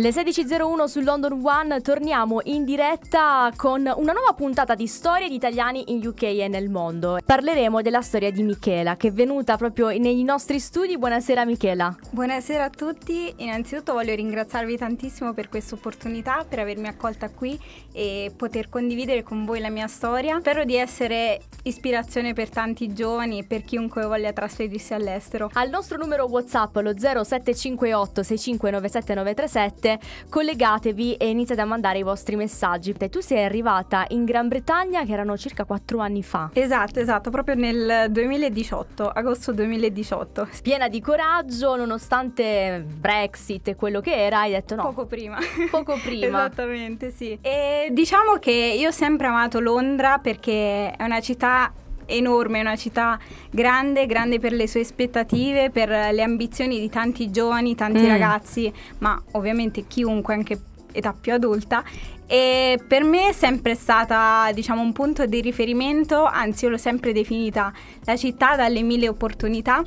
Le 16.01 su London One torniamo in diretta con una nuova puntata di storie di italiani in UK e nel mondo. Parleremo della storia di Michela che è venuta proprio nei nostri studi. Buonasera Michela. Buonasera a tutti, innanzitutto voglio ringraziarvi tantissimo per questa opportunità, per avermi accolta qui e poter condividere con voi la mia storia. Spero di essere ispirazione per tanti giovani e per chiunque voglia trasferirsi all'estero. Al nostro numero WhatsApp lo 0758 6597937 collegatevi e iniziate a mandare i vostri messaggi. Tu sei arrivata in Gran Bretagna che erano circa 4 anni fa. Esatto, esatto, proprio nel 2018, agosto 2018. Piena di coraggio, nonostante Brexit e quello che era, hai detto no. Poco prima. Poco prima. Esattamente, sì. E diciamo che io ho sempre amato Londra perché è una città enorme, è una città grande, grande per le sue aspettative, per le ambizioni di tanti giovani, tanti mm. ragazzi, ma ovviamente chiunque, anche età più adulta. E per me è sempre stata, diciamo, un punto di riferimento, anzi io l'ho sempre definita la città dalle mille opportunità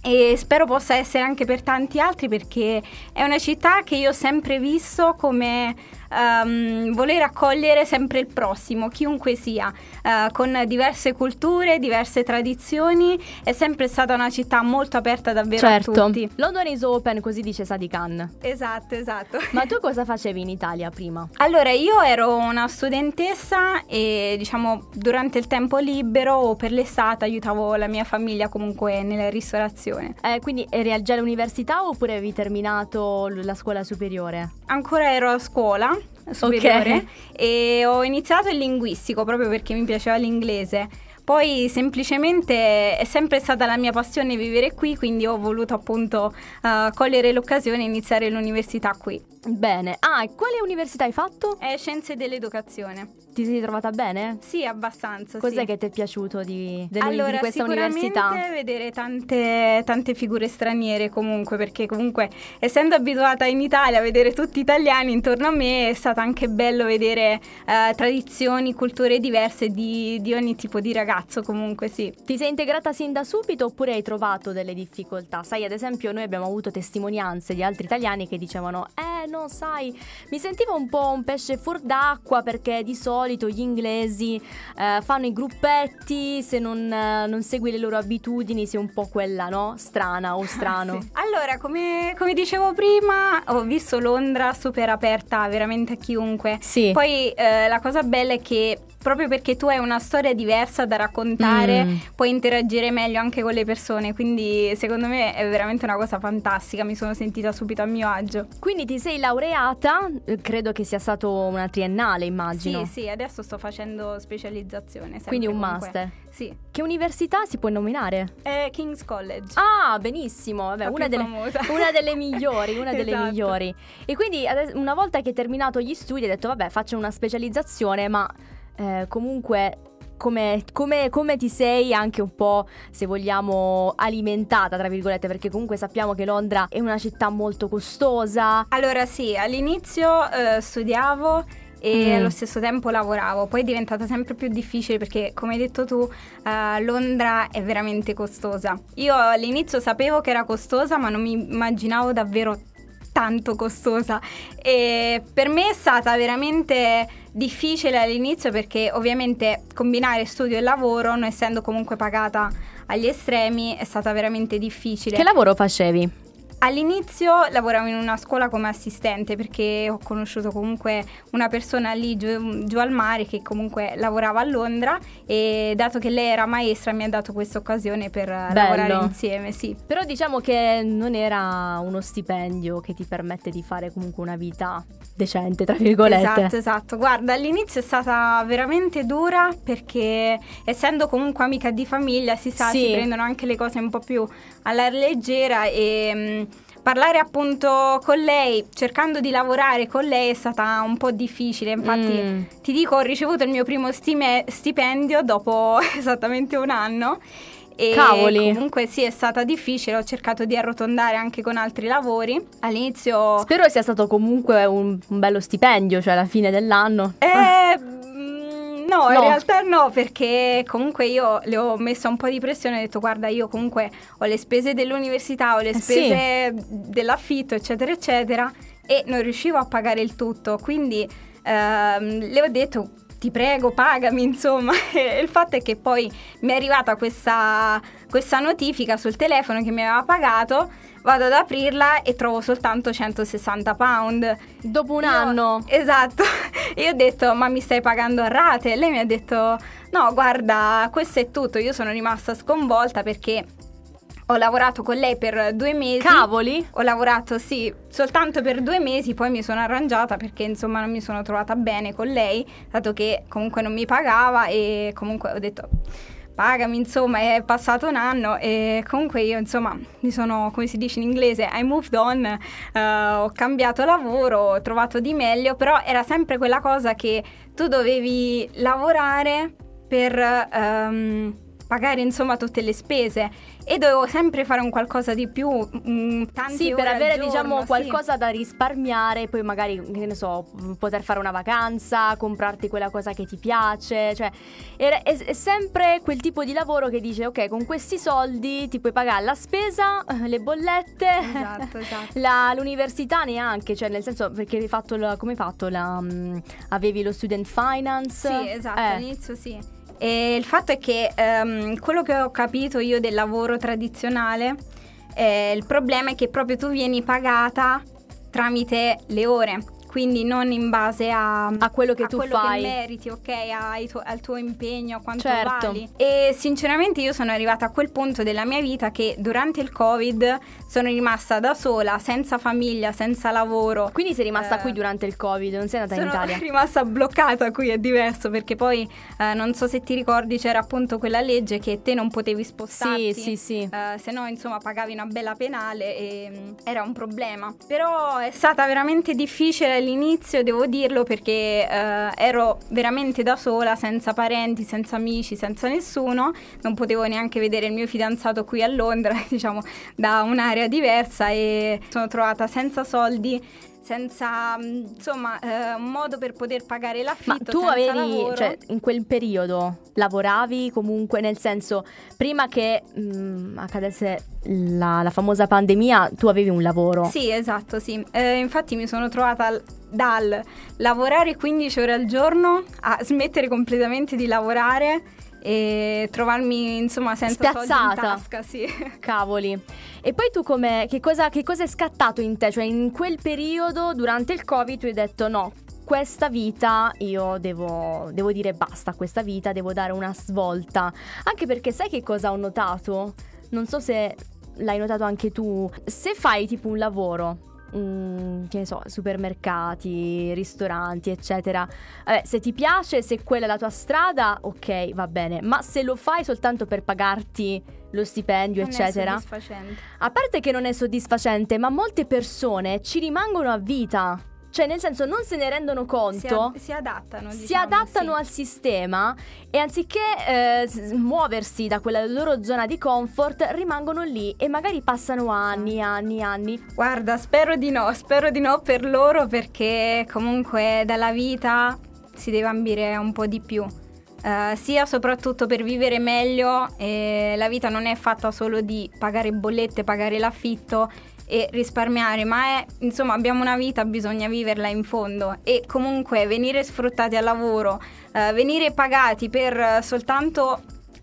e spero possa essere anche per tanti altri perché è una città che io ho sempre visto come um, voler accogliere sempre il prossimo, chiunque sia, uh, con diverse culture, diverse tradizioni. È sempre stata una città molto aperta davvero certo. a tutti. London is open, così dice Sadi Khan. Esatto, esatto. Ma tu cosa facevi in Italia prima? Allora, io ero una studentessa e diciamo durante il tempo libero o per l'estate aiutavo la mia famiglia comunque nella ristorazione. Eh, quindi eri già all'università oppure avevi terminato la scuola superiore? Ancora ero a scuola superiore okay. e ho iniziato il linguistico proprio perché mi piaceva l'inglese. Poi semplicemente è sempre stata la mia passione vivere qui, quindi ho voluto appunto uh, cogliere l'occasione e iniziare l'università qui. Bene. Ah, e quale università hai fatto? È Scienze dell'Educazione. Ti sei trovata bene? Sì, abbastanza. Cos'è sì. che ti è piaciuto di, del, allora, di questa università? vedere tante, tante figure straniere comunque, perché comunque essendo abituata in Italia a vedere tutti italiani intorno a me è stato anche bello vedere uh, tradizioni, culture diverse di, di ogni tipo di ragazzo comunque sì. Ti sei integrata sin da subito oppure hai trovato delle difficoltà? Sai, ad esempio noi abbiamo avuto testimonianze di altri italiani che dicevano eh no sai, mi sentivo un po' un pesce fuor d'acqua perché di solito gli inglesi eh, fanno i gruppetti, se non, eh, non, segui le loro abitudini sei un po' quella, no? Strana o strano. sì. Allora, come, come, dicevo prima, ho visto Londra super aperta veramente a chiunque. Sì. Poi eh, la cosa bella è che proprio perché tu hai una storia diversa da raccontare, mm. puoi interagire meglio anche con le persone, quindi secondo me è veramente una cosa fantastica, mi sono sentita subito a mio agio. Quindi ti sei laureata, eh, credo che sia stato una triennale, immagino. Sì, sì, adesso sto facendo specializzazione. Quindi un comunque. master. Sì. Che università si può nominare? È King's College. Ah, benissimo, vabbè, una delle, una delle, migliori, una delle esatto. migliori. E quindi una volta che hai terminato gli studi hai detto vabbè faccio una specializzazione, ma eh, comunque come, come, come, ti sei anche un po', se vogliamo, alimentata, tra virgolette, perché comunque sappiamo che Londra è una città molto costosa. Allora sì, all'inizio eh, studiavo e mm. allo stesso tempo lavoravo, poi è diventata sempre più difficile perché come hai detto tu uh, Londra è veramente costosa. Io all'inizio sapevo che era costosa ma non mi immaginavo davvero tanto costosa e per me è stata veramente difficile all'inizio perché ovviamente combinare studio e lavoro, non essendo comunque pagata agli estremi, è stata veramente difficile. Che lavoro facevi? All'inizio lavoravo in una scuola come assistente perché ho conosciuto comunque una persona lì giù, giù, al mare che comunque lavorava a Londra e dato che lei era maestra mi ha dato questa occasione per Bello. lavorare insieme, sì. Però diciamo che non era uno stipendio che ti permette di fare comunque una vita decente, tra virgolette. Esatto, esatto. Guarda, all'inizio è stata veramente dura perché essendo comunque amica di famiglia si sa, sì. si prendono anche le cose un po' più alla leggera e mh, parlare appunto con lei, cercando di lavorare con lei è stata un po' difficile. Infatti, mm. ti dico, ho ricevuto il mio primo stime- stipendio dopo esattamente un anno. E Cavoli. Comunque sì, è stata difficile, ho cercato di arrotondare anche con altri lavori. All'inizio... Spero sia stato comunque un, un bello stipendio, cioè alla fine dell'anno. Eh... No, no, in realtà no, perché comunque io le ho messo un po' di pressione, ho detto guarda io comunque ho le spese dell'università, ho le spese eh sì. dell'affitto, eccetera, eccetera e non riuscivo a pagare il tutto, quindi ehm, le ho detto ti prego pagami insomma. E il fatto è che poi mi è arrivata questa, questa notifica sul telefono che mi aveva pagato vado ad aprirla e trovo soltanto 160 pound. Dopo un Io, anno? Esatto. Io ho detto, ma mi stai pagando a rate? E lei mi ha detto, no, guarda, questo è tutto. Io sono rimasta sconvolta perché ho lavorato con lei per due mesi. Cavoli! Ho lavorato, sì, soltanto per due mesi, poi mi sono arrangiata perché insomma non mi sono trovata bene con lei, dato che comunque non mi pagava e comunque ho detto pagami, insomma, è passato un anno e comunque io, insomma, mi sono, come si dice in inglese, I moved on, uh, ho cambiato lavoro, ho trovato di meglio, però era sempre quella cosa che tu dovevi lavorare per... Um, pagare insomma tutte le spese e dovevo sempre fare un qualcosa di più, mh, mm, Sì, per avere diciamo qualcosa sì. da risparmiare, poi magari, che ne so, poter fare una vacanza, comprarti quella cosa che ti piace, cioè è, è, è sempre quel tipo di lavoro che dice ok, con questi soldi ti puoi pagare la spesa, le bollette, esatto, esatto. La, l'università neanche, cioè nel senso perché hai fatto la, come hai fatto la, um, avevi lo student finance? Sì, esatto, eh. all'inizio sì. E il fatto è che um, quello che ho capito io del lavoro tradizionale, eh, il problema è che proprio tu vieni pagata tramite le ore quindi non in base a, a quello che a tu quello fai. che meriti, ok, tu, al tuo impegno, a quanto certo. vali. E sinceramente io sono arrivata a quel punto della mia vita che durante il Covid sono rimasta da sola, senza famiglia, senza lavoro. Quindi sei rimasta eh, qui durante il Covid, non sei andata in Italia? Sono rimasta bloccata qui, è diverso, perché poi eh, non so se ti ricordi c'era appunto quella legge che te non potevi spostarti. Sì, sì, sì. Eh, se no, insomma, pagavi una bella penale e mm, era un problema. Però è stata veramente difficile all'inizio, devo dirlo, perché eh, ero veramente da sola, senza parenti, senza amici, senza nessuno. Non potevo neanche vedere il mio fidanzato qui a Londra, diciamo, da un'area diversa e sono trovata senza soldi senza mm, insomma eh, un modo per poter pagare l'affitto. Ma tu avevi, lavoro. cioè in quel periodo lavoravi comunque nel senso prima che mh, mm, accadesse la, la, famosa pandemia tu avevi un lavoro? Sì esatto sì, eh, infatti mi sono trovata dal lavorare 15 ore al giorno a smettere completamente di lavorare e trovarmi insomma senza Spiazzata. soldi in tasca, sì. Cavoli. E poi tu come che cosa, che cosa è scattato in te? Cioè in quel periodo durante il Covid tu hai detto no, questa vita io devo, devo dire basta questa vita, devo dare una svolta. Anche perché sai che cosa ho notato? Non so se l'hai notato anche tu. Se fai tipo un lavoro Mm, che ne so, supermercati, ristoranti, eccetera. Vabbè, se ti piace, se quella è la tua strada, ok, va bene. Ma se lo fai soltanto per pagarti lo stipendio, non eccetera. È soddisfacente. A parte che non è soddisfacente, ma molte persone ci rimangono a vita. Cioè, nel senso, non se ne rendono conto. Si, ad- si adattano. Diciamo, si adattano sì. al sistema e anziché eh, muoversi da quella loro zona di comfort, rimangono lì e magari passano anni, anni, anni. Guarda, spero di no, spero di no per loro perché comunque dalla vita si deve ambire un po' di più. Uh, sia soprattutto per vivere meglio, eh, la vita non è fatta solo di pagare bollette, pagare l'affitto e risparmiare, ma è insomma abbiamo una vita, bisogna viverla in fondo. E comunque venire sfruttati al lavoro, eh, venire pagati per soltanto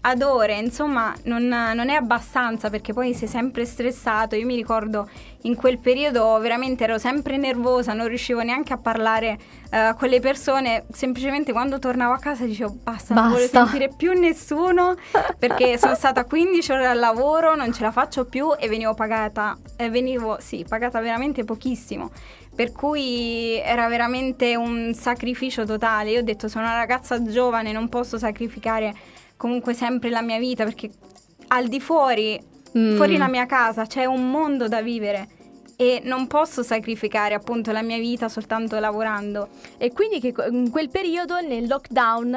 ad ore, insomma, non, non, è abbastanza perché poi sei sempre stressato. Io mi ricordo in quel periodo veramente ero sempre nervosa, non riuscivo neanche a parlare uh, con le persone. Semplicemente quando tornavo a casa dicevo basta, basta. non voglio sentire più nessuno perché sono stata 15 ore al lavoro, non ce la faccio più e venivo pagata, eh, venivo, sì, pagata veramente pochissimo. Per cui era veramente un sacrificio totale. Io ho detto sono una ragazza giovane, non posso sacrificare comunque sempre la mia vita perché al di fuori, mm. fuori la mia casa, c'è un mondo da vivere e non posso sacrificare appunto la mia vita soltanto lavorando. E quindi che in quel periodo nel lockdown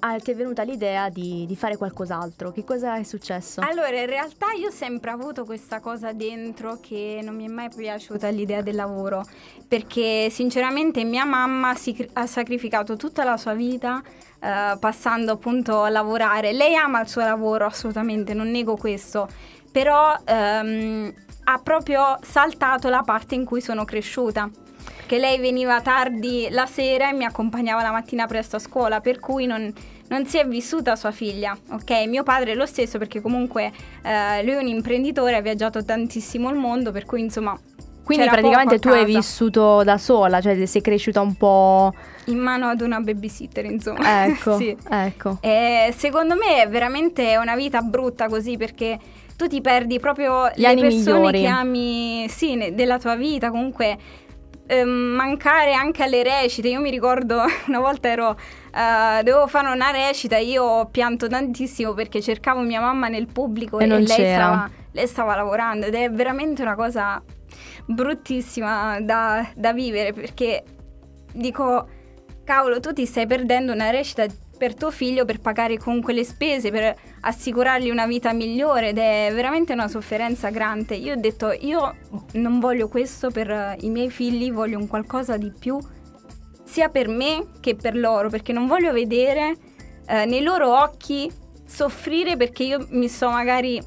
ah, ti è venuta l'idea di, di, fare qualcos'altro? Che cosa è successo? Allora, in realtà io ho sempre avuto questa cosa dentro che non mi è mai piaciuta l'idea del lavoro, perché sinceramente mia mamma si, ha sacrificato tutta la sua vita eh, passando appunto a lavorare. Lei ama il suo lavoro, assolutamente, non nego questo, però ehm, ha proprio saltato la parte in cui sono cresciuta. che lei veniva tardi la sera e mi accompagnava la mattina presto a scuola, per cui non, non si è vissuta sua figlia, ok? Mio padre è lo stesso perché comunque eh, lui è un imprenditore, ha viaggiato tantissimo il mondo, per cui insomma... Quindi praticamente tu hai vissuto da sola, cioè sei cresciuta un po'... In mano ad una babysitter, insomma. Ecco, sì. ecco. E secondo me è veramente una vita brutta così perché tu ti perdi proprio Gli le persone migliori. che ami, sì, ne- della tua vita, comunque ehm, mancare anche alle recite. Io mi ricordo una volta ero eh, dovevo fare una recita, io ho pianto tantissimo perché cercavo mia mamma nel pubblico E e, non lei, c'era. stava, lei stava lavorando ed è veramente una cosa bruttissima da, da vivere perché dico, cavolo, tu ti stai perdendo una recita per tuo figlio per pagare comunque le spese, per assicurargli una vita migliore ed è veramente una sofferenza grande. Io ho detto, io non voglio questo per eh, i miei figli, voglio un qualcosa di più sia per me che per loro, perché non voglio vedere eh, nei loro occhi soffrire perché io mi sto magari,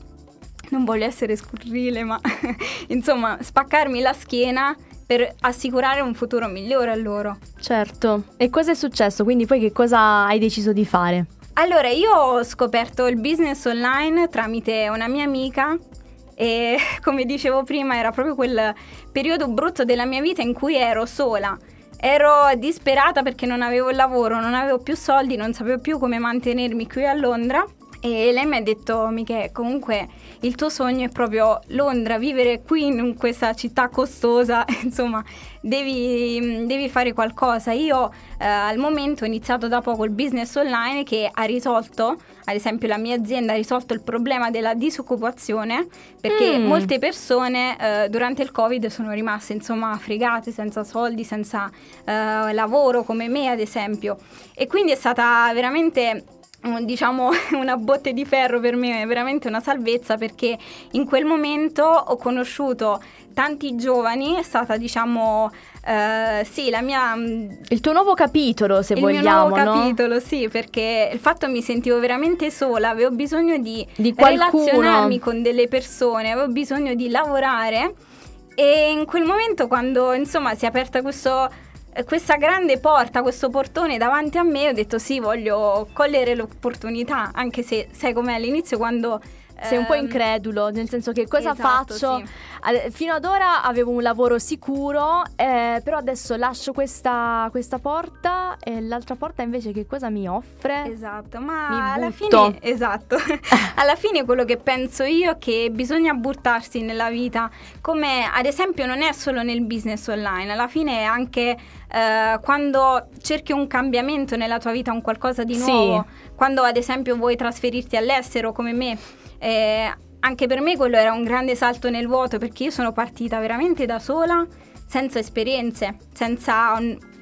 non voglio essere scurrile, ma insomma spaccarmi la schiena per assicurare un futuro migliore a loro. Certo. E cosa è successo? Quindi poi che cosa hai deciso di fare? Allora, io ho scoperto il business online tramite una mia amica e come dicevo prima era proprio quel periodo brutto della mia vita in cui ero sola. Ero disperata perché non avevo il lavoro, non avevo più soldi, non sapevo più come mantenermi qui a Londra. E lei mi ha detto, Miche, comunque il tuo sogno è proprio Londra, vivere qui in questa città costosa, insomma, devi, devi fare qualcosa. Io eh, al momento ho iniziato da poco il business online che ha risolto, ad esempio la mia azienda ha risolto il problema della disoccupazione perché Mm. molte persone eh, durante il Covid sono rimaste insomma fregate, senza soldi, senza eh, lavoro come me ad esempio. E quindi è stata veramente diciamo una botte di ferro per me, è veramente una salvezza perché in quel momento ho conosciuto tanti giovani, è stata diciamo eh, sì la mia Il tuo nuovo capitolo, se il vogliamo, mio nuovo no? capitolo, sì, perché il fatto mi sentivo veramente sola, avevo bisogno di, Di qualcuno. relazionarmi con delle persone, avevo bisogno di lavorare e in quel momento quando insomma si è aperta questo, questa grande porta, questo portone davanti a me, ho detto sì, voglio cogliere l'opportunità, anche se sai com'è all'inizio quando... Sei un po' ehm, incredulo, nel senso che cosa esatto, faccio? sì. Fino ad ora avevo un lavoro sicuro, eh, però adesso lascio questa, questa porta e l'altra porta invece che cosa mi offre? Esatto, ma alla fine, esatto, alla fine quello che penso io è che bisogna buttarsi nella vita, come ad esempio non è solo nel business online, alla fine è anche eh, quando cerchi un cambiamento nella tua vita, un qualcosa di Sì. nuovo, quando ad esempio vuoi trasferirti all'estero come me. Eh, anche per me quello era un grande salto nel vuoto perché io sono partita veramente da sola, senza esperienze, senza,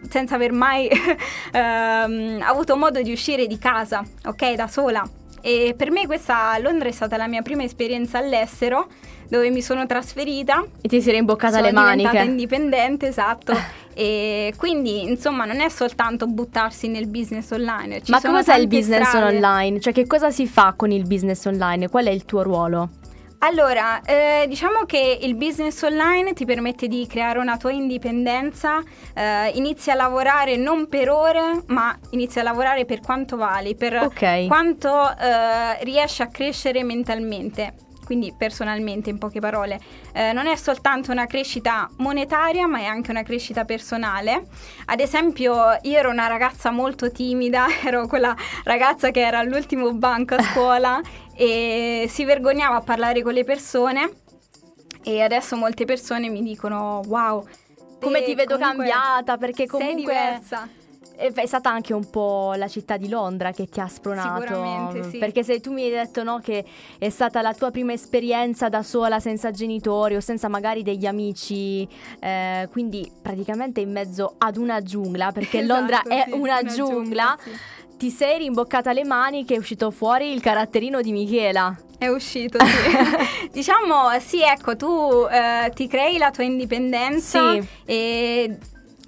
senza aver mai ehm, avuto modo di uscire di casa, ok, da sola. E per me questa Londra è stata la mia prima esperienza all'estero, dove mi sono trasferita. E ti sei rimboccata sono le maniche. diventata indipendente, esatto. e quindi, insomma, non è soltanto buttarsi nel business online. Ci Ma sono cos'è il business strade. online? Cioè che cosa si fa con il business online? Qual è il tuo ruolo? Allora, eh, diciamo che il business online ti permette di creare una tua indipendenza, eh, inizi a lavorare non per ore, ma inizi a lavorare per quanto vali, per Ok. quanto eh, riesci a crescere mentalmente. Quindi personalmente, in poche parole, Eh, non è soltanto una crescita monetaria, ma è anche una crescita personale. Ad esempio, io ero una ragazza molto timida, ero quella ragazza che era all'ultimo banco a scuola e si vergognava a parlare con le persone. E adesso molte persone mi dicono: Wow, Come ti vedo comunque cambiata? Perché sei comunque diversa. È stata anche un po' la città di Londra che ti ha spronato. Sicuramente, sì. Perché se tu mi hai detto no, che è stata la tua prima esperienza da sola, senza genitori o senza magari degli amici, eh, quindi praticamente in mezzo ad una giungla, perché Esatto, Londra è sì, una, giungla, sì. ti sei rimboccata le mani che è uscito fuori il caratterino di Michela. È uscito, sì. diciamo, sì, ecco, tu eh, ti crei la tua indipendenza Sì. e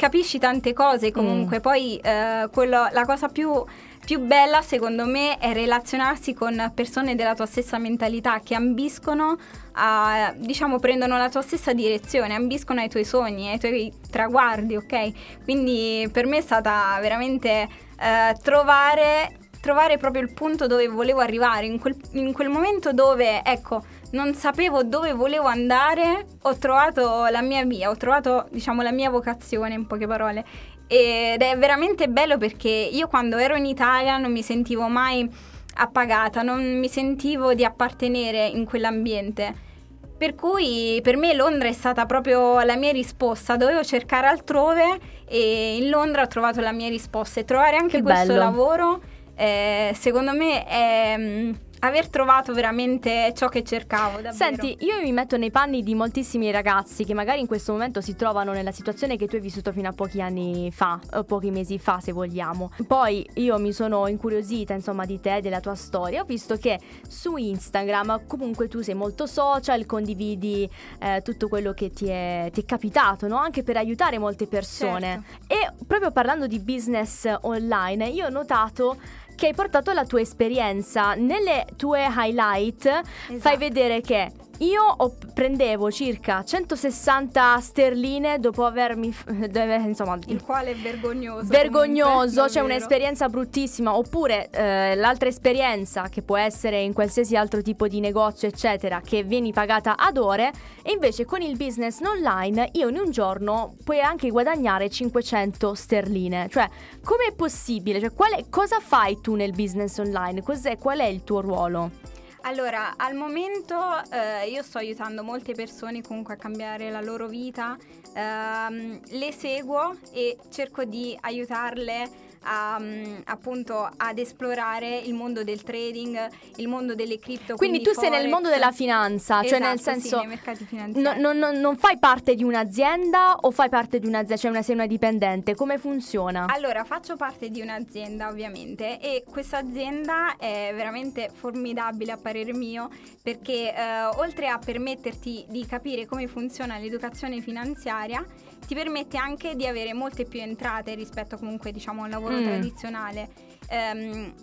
capisci tante cose comunque, mm. poi eh, quello, la cosa più, più, bella secondo me è relazionarsi con persone della tua stessa mentalità che ambiscono a, diciamo, prendono la tua stessa direzione, ambiscono ai tuoi sogni, ai tuoi traguardi, ok? Quindi per me è stata veramente eh, trovare trovare proprio il punto dove volevo arrivare, in quel, in quel momento dove, ecco, non sapevo dove volevo andare, ho trovato la mia via, ho trovato, diciamo, la mia vocazione, in poche parole. Ed è veramente bello perché io quando ero in Italia non mi sentivo mai appagata, non mi sentivo di appartenere in quell'ambiente. Per cui per me Londra è stata proprio la mia risposta, dovevo cercare altrove e in Londra ho trovato la mia risposta e trovare anche che questo bello. lavoro eh, secondo me è mm, aver trovato veramente ciò che cercavo. Davvero. Senti, io mi metto nei panni di moltissimi ragazzi che magari in questo momento si trovano nella situazione che tu hai vissuto fino a pochi anni fa, o pochi mesi fa, se vogliamo. Poi io mi sono incuriosita, insomma, di te, della tua storia. Ho visto che su Instagram comunque tu sei molto social, condividi eh, tutto quello che ti è, ti è capitato, no? Anche per aiutare molte persone. Certo. E proprio parlando di business online, io ho notato che hai portato la tua esperienza. Nelle tue highlight esatto. fai vedere che io prendevo circa 160 sterline dopo avermi. Dove, insomma, il quale è vergognoso. Vergognoso, cioè un'esperienza bruttissima. Oppure eh, l'altra esperienza, che può essere in qualsiasi altro tipo di negozio, eccetera, che vieni pagata ad ore. E invece con il business online, io in un giorno puoi anche guadagnare 500 sterline. Cioè, com'è possibile? Cioè, quale, cosa fai tu nel business online? Cos'è, qual è il tuo ruolo? Allora, al momento eh, io sto aiutando molte persone comunque a cambiare la loro vita, ehm, le seguo e cerco di aiutarle a, mm, appunto ad esplorare il mondo del trading, il mondo delle cripto. Quindi, quindi tu forex. sei nel mondo della finanza, esatto, cioè nel esatto, senso... Sì, mercati finanziari. No, no, no, non fai parte di un'azienda o fai parte di un'azienda, cioè una, sei una dipendente, come funziona? Allora, faccio parte di un'azienda ovviamente e questa azienda è veramente formidabile a parere mio perché eh, oltre a permetterti di capire come funziona l'educazione finanziaria, ti permette anche di avere molte più entrate rispetto comunque diciamo a un lavoro mm. tradizionale. Um,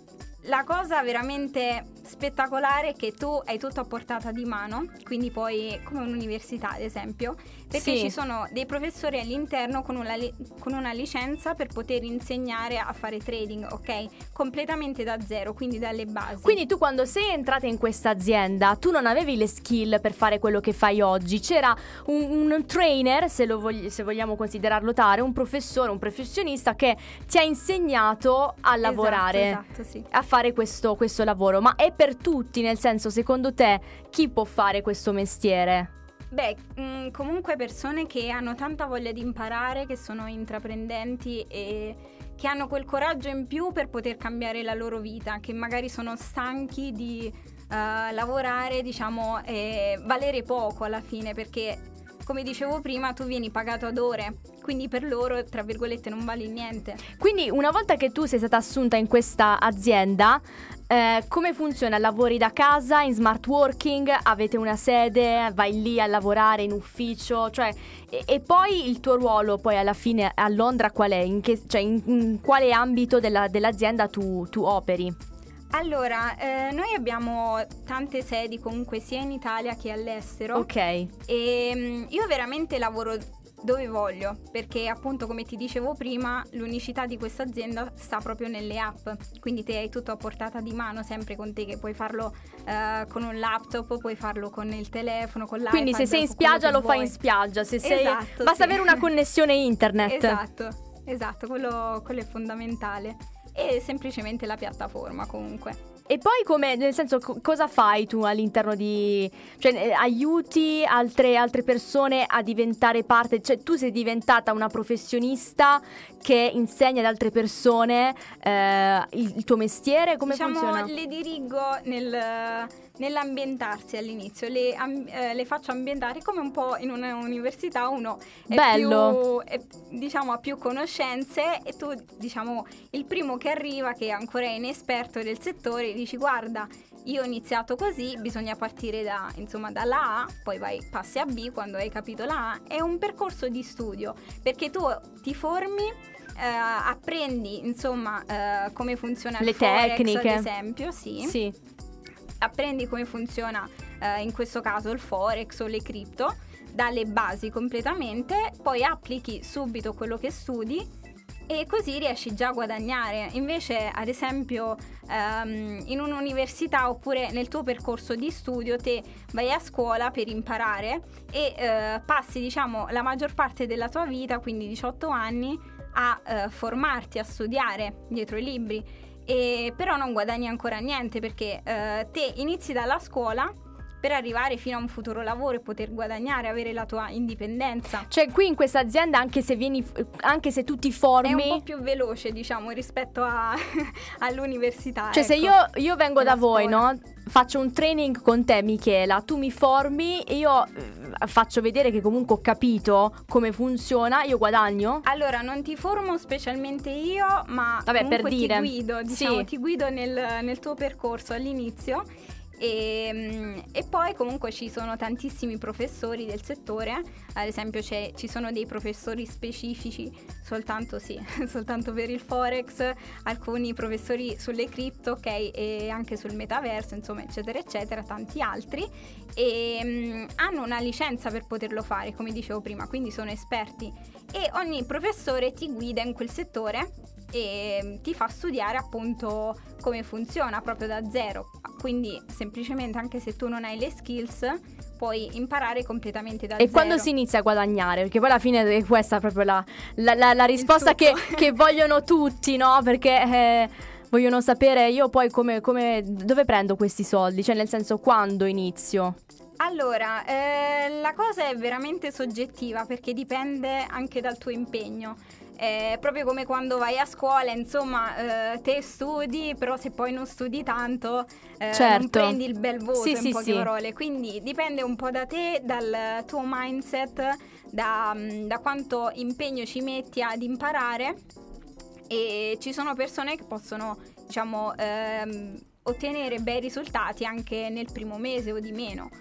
la cosa veramente spettacolare è che tu hai tutto a portata di mano, quindi poi come un'università ad esempio, perché sì. ci sono dei professori all'interno con una, con una, licenza per poter insegnare a fare trading, ok? Completamente da zero, quindi dalle basi. Quindi tu quando sei entrata in questa azienda, tu non avevi le skill per fare quello che fai oggi, c'era un, un trainer, se, vogli- se, vogliamo considerarlo tale, un professore, un professionista che ti ha insegnato a lavorare, esatto, esatto, sì. Fare questo, questo lavoro, ma è per tutti, nel senso secondo te chi può fare questo mestiere? Beh, mh, mm, comunque persone che hanno tanta voglia di imparare, che sono intraprendenti e che hanno quel coraggio in più per poter cambiare la loro vita, che magari sono stanchi di uh, lavorare, diciamo, e valere poco alla fine, perché come dicevo prima, tu vieni pagato ad ore, quindi per loro, tra virgolette, non vali niente. Quindi una volta che tu sei stata assunta in questa azienda, eh, come funziona? Lavori da casa, in smart working, avete una sede, vai lì a lavorare in ufficio, cioè, e, e poi il tuo ruolo poi alla fine a Londra qual è? In, che, cioè, in, in quale ambito della, dell'azienda tu, tu operi? Allora, eh, noi abbiamo tante sedi comunque sia in Italia che all'estero. Ok. E mm, io veramente lavoro dove voglio, perché appunto come ti dicevo prima, l'unicità di questa azienda sta proprio nelle app, quindi te hai tutto a portata di mano sempre con te che puoi farlo uh, con un laptop, puoi farlo con il telefono, con l'iPad. Quindi se sei in spiaggia lo vuoi. fai in spiaggia, se sei esatto, basta sì. avere una connessione internet. Esatto. Esatto, quello, quello è fondamentale. E semplicemente la piattaforma comunque. E poi come, nel senso, co- cosa fai tu all'interno di... Cioè, eh, aiuti altre, altre, persone a diventare parte... Cioè, tu sei diventata una professionista che insegna ad altre persone eh, il, il, tuo mestiere? Come diciamo, funziona? le dirigo nel nell'ambientarsi all'inizio, le, am, eh, le, faccio ambientare come un po' in un'università uno è Bello. più, è, diciamo, ha più conoscenze e tu, diciamo, il primo che arriva, che ancora è inesperto del settore, dici guarda, io ho iniziato così, bisogna partire da, insomma, dalla A, poi vai, passi a B quando hai capito la A. È un percorso di studio perché tu ti formi, eh, apprendi insomma eh, come funziona Le il Forex, tecniche. ad esempio, sì. Sì. Apprendi come funziona eh, in questo caso il Forex o le cripto dalle basi completamente, poi applichi subito quello che studi e così riesci già a guadagnare. Invece, ad esempio, ehm, in un'università oppure nel tuo percorso di studio, te vai a scuola per imparare e eh, passi, diciamo, la maggior parte della tua vita, quindi 18 anni, a eh, formarti, a studiare dietro i libri. E però non guadagni ancora niente perché eh, te inizi dalla scuola per arrivare fino a un futuro lavoro e poter guadagnare, avere la tua indipendenza. Cioè, qui in questa azienda, anche se vieni, anche se tu ti È formi. un po' più veloce, diciamo, rispetto a- all'università. Cioè, se ecco. io, io vengo da voi, scuola. no? Faccio un training con te, Michela, tu mi formi e io eh, faccio vedere che comunque ho capito come funziona, io guadagno? Allora, non ti formo specialmente io, ma Vabbè, per dire. ti guido, diciamo, Sì. ti guido nel, nel tuo percorso all'inizio. E, mm, e poi comunque ci sono tantissimi professori del settore, ad esempio ci sono dei professori specifici soltanto, sì, soltanto per il Forex, alcuni professori sulle cripto, ok, e anche sul metaverso, insomma, eccetera, eccetera, tanti altri, e mm, hanno una licenza per poterlo fare, come dicevo prima, quindi sono esperti. E ogni professore ti guida in quel settore e ti fa studiare appunto come funziona proprio da zero. Quindi semplicemente anche se tu non hai le skills puoi imparare completamente da E zero. quando si inizia a guadagnare? Perché poi alla fine è questa proprio la, la- la- la risposta che, che vogliono tutti, no? Perché eh, vogliono sapere io poi come, come- dove prendo questi soldi? Cioè nel senso quando inizio? Allora, eh, la cosa è veramente soggettiva perché dipende anche dal tuo impegno. È proprio come quando vai a scuola, insomma, eh, te studi, però se poi non studi tanto, eh, Certo. non prendi il bel voto Sì, in sì, poche sì. parole. Quindi dipende un po' da te, dal tuo mindset, da, mm, da quanto impegno ci metti ad imparare. E ci sono persone che possono, diciamo, ehm, ottenere bei risultati anche nel primo mese o di meno.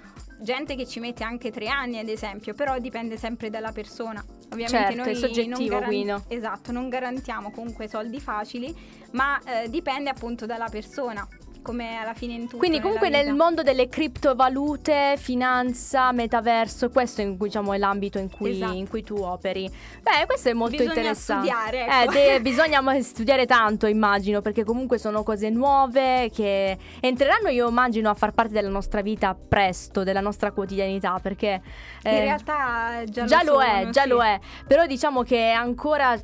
Gente che ci mette anche tre anni, ad esempio, però dipende sempre dalla persona. Ovviamente Certo, noi è soggettivo, non quindi. Esatto, non garantiamo comunque soldi facili, ma eh, dipende appunto dalla persona, come alla fine in tutto. Quindi comunque nel mondo delle criptovalute, finanza, metaverso, questo è in cui, diciamo, è l'ambito in cui, Esatto. in cui tu operi. Beh, questo è molto Bisogna interessante. studiare, Eh, ecco. de- bisogna studiare tanto, immagino, perché comunque sono cose nuove che entreranno, io immagino, a far parte della nostra vita presto, della nostra quotidianità, perché... In eh, realtà già, già lo, è, sono, già sì. lo è. Però diciamo che ancora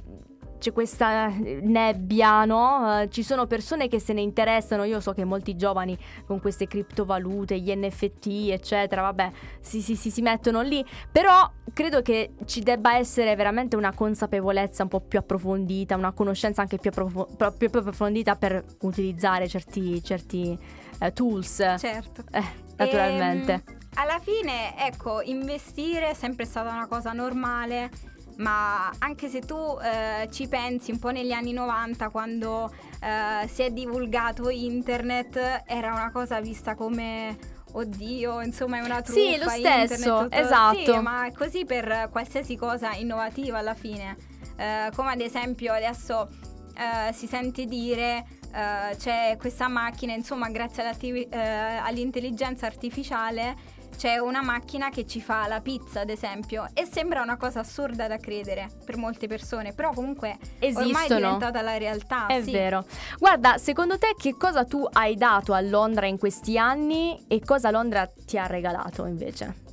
c'è questa nebbia, no? Eh, ci sono persone che se ne interessano. Io so che molti giovani con queste criptovalute, gli NFT, eccetera, vabbè, si, si- si- si mettono lì. Però credo che ci debba essere veramente una consapevolezza un po' più approfondita, una conoscenza anche più, più- più approfondita per utilizzare certi, certi eh, tools. Certo. Eh, naturalmente. Ehm, alla fine, ecco, investire è sempre stata una cosa normale, ma anche se tu eh, ci pensi un po' negli anni 90 quando eh, si è divulgato internet, era una cosa vista come oddio, insomma è una truffa. Sì, lo stesso, internet, tutto- esatto. Sì, ma è così per qualsiasi cosa innovativa alla fine. Eh, come ad esempio adesso eh, si sente dire eh, c'è questa macchina, insomma, grazie eh, all'intelligenza artificiale c'è una macchina che ci fa la pizza, ad esempio, e sembra una cosa assurda da credere per molte persone, però comunque ormai è Esistono. diventata la realtà. È sì. vero. Guarda, secondo te che cosa tu hai dato a Londra in questi anni e cosa Londra ti ha regalato invece?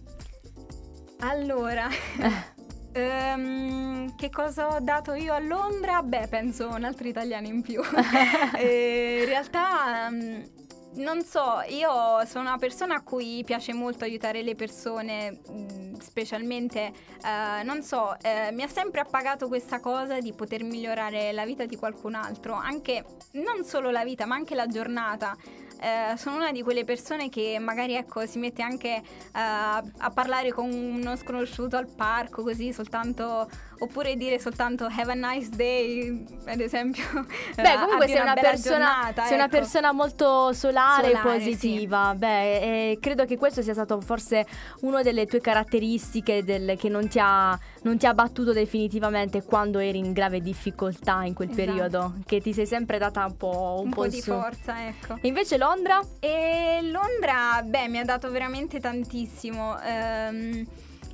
Allora, ehm, che cosa ho dato io a Londra? Beh, penso un altro italiano in più. E in realtà, ehm, non so, io sono una persona a cui piace molto aiutare le persone, mh, specialmente, eh, non so, eh, mi ha sempre appagato questa cosa di poter migliorare la vita di qualcun altro, anche non solo la vita, ma anche la giornata. Eh, sono una di quelle persone che magari ecco, si mette anche eh, a parlare con uno sconosciuto al parco così soltanto oppure dire soltanto have a nice day, ad esempio. Beh, comunque sei una, una persona, giornata, sei ecco. una persona molto solare, e positiva. sì. Beh, eh, credo che questo sia stato forse una delle tue caratteristiche del- che non ti, ha, non ti ha battuto definitivamente quando eri in grave difficoltà in quel Esatto. periodo, che ti sei sempre data un po', un un po' il di su. forza, ecco. E invece Londra? E Londra, beh, mi ha dato veramente tantissimo. Ehm,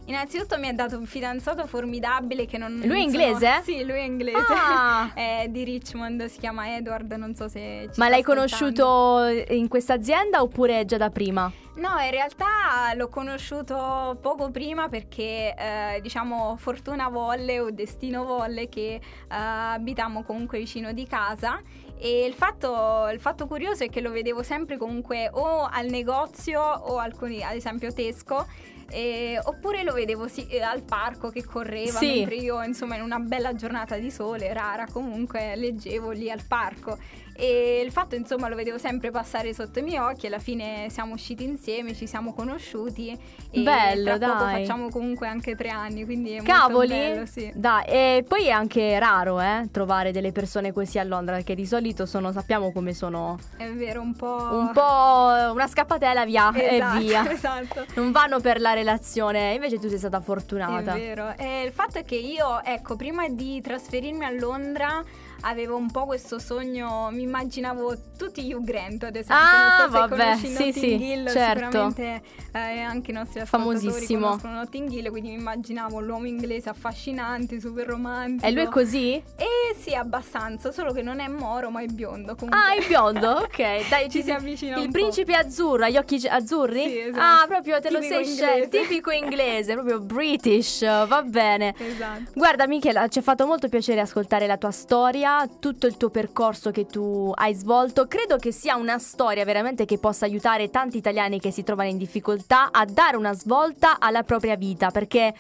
innanzitutto mi ha dato un fidanzato formidabile che non... Lui è inglese? sono- Sì, lui è inglese. Ah! è di Richmond, si chiama Edward, non so se Ma l'hai conosciuto in questa azienda oppure già da prima? No, in realtà l'ho conosciuto poco prima perché, eh, diciamo, fortuna volle o destino volle che eh, abitiamo comunque vicino di casa e il fatto, il fatto curioso è che lo vedevo sempre comunque o al negozio o alcuni, ad esempio Tesco. eh, oppure lo vedevo sì, eh, al parco che correva Sì. mentre io insomma in una bella giornata di sole rara comunque leggevo lì al parco e il fatto insomma lo vedevo sempre passare sotto i miei occhi alla fine siamo usciti insieme ci siamo conosciuti e Bello, tra poco dai. facciamo comunque anche tre anni quindi è Cavoli! bello sì. Dai, e poi è anche raro eh, trovare delle persone così a Londra, perché di solito sono, sappiamo come sono è vero un po' un po' una scappatella via esatto, e via. esatto Non vanno per la relazione, invece tu sei stata È fortunata. vero. E il fatto è che io, ecco, prima di trasferirmi a Londra avevo un po' questo sogno, mi immaginavo tutti gli Grant, ad esempio. Ah, so se vabbè, sì, sì, Hill, certo. sicuramente eh, anche i nostri Famosissimo. conoscono Notting Hill, quindi mi immaginavo l'uomo inglese affascinante, super romantico. E lui è così? Eh sì, abbastanza, solo che non è moro, ma è biondo. Comunque. Ah, è biondo? Ok, dai, Ci si avvicina Il principe azzurro, ha gli occhi azzurri? Sì, esatto. Ah, proprio te lo Tipico sei scelto, tipico inglese, proprio British, va bene. Esatto. Guarda Michela, ci ha fatto molto piacere ascoltare la tua storia, tutto il tuo percorso che tu hai svolto. Credo che sia una storia veramente che possa aiutare tanti italiani che si trovano in difficoltà a dare una svolta alla propria vita, perché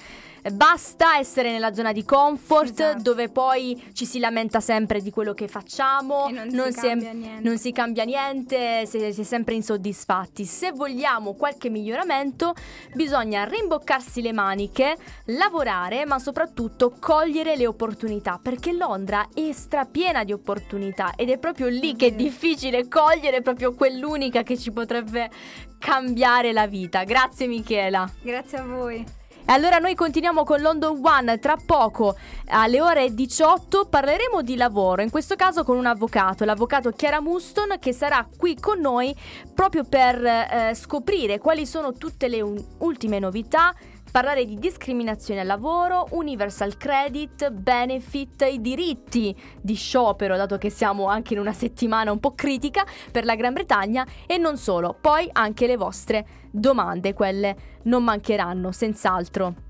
basta essere nella zona di comfort Esatto. dove poi ci si lamenta sempre di quello che facciamo, E non si niente. non si cambia niente, si, è sempre insoddisfatti. Se vogliamo qualche miglioramento, bisogna rimboccarsi le maniche, lavorare, ma soprattutto cogliere le opportunità, perché Londra è strapiena di opportunità ed è proprio lì che è difficile cogliere proprio quell'unica che ci potrebbe cambiare la vita. Grazie Michela. Grazie a voi. Allora noi continuiamo con London One, tra poco alle ore 18 parleremo di lavoro, in questo caso con un avvocato, l'avvocato Chiara Muston che sarà qui con noi proprio per eh, scoprire quali sono tutte le un- ultime novità, parlare di discriminazione al lavoro, universal credit, benefit, i diritti di sciopero, dato che siamo anche in una settimana un po' critica per la Gran Bretagna e non solo, poi anche le vostre domande, quelle non mancheranno, senz'altro.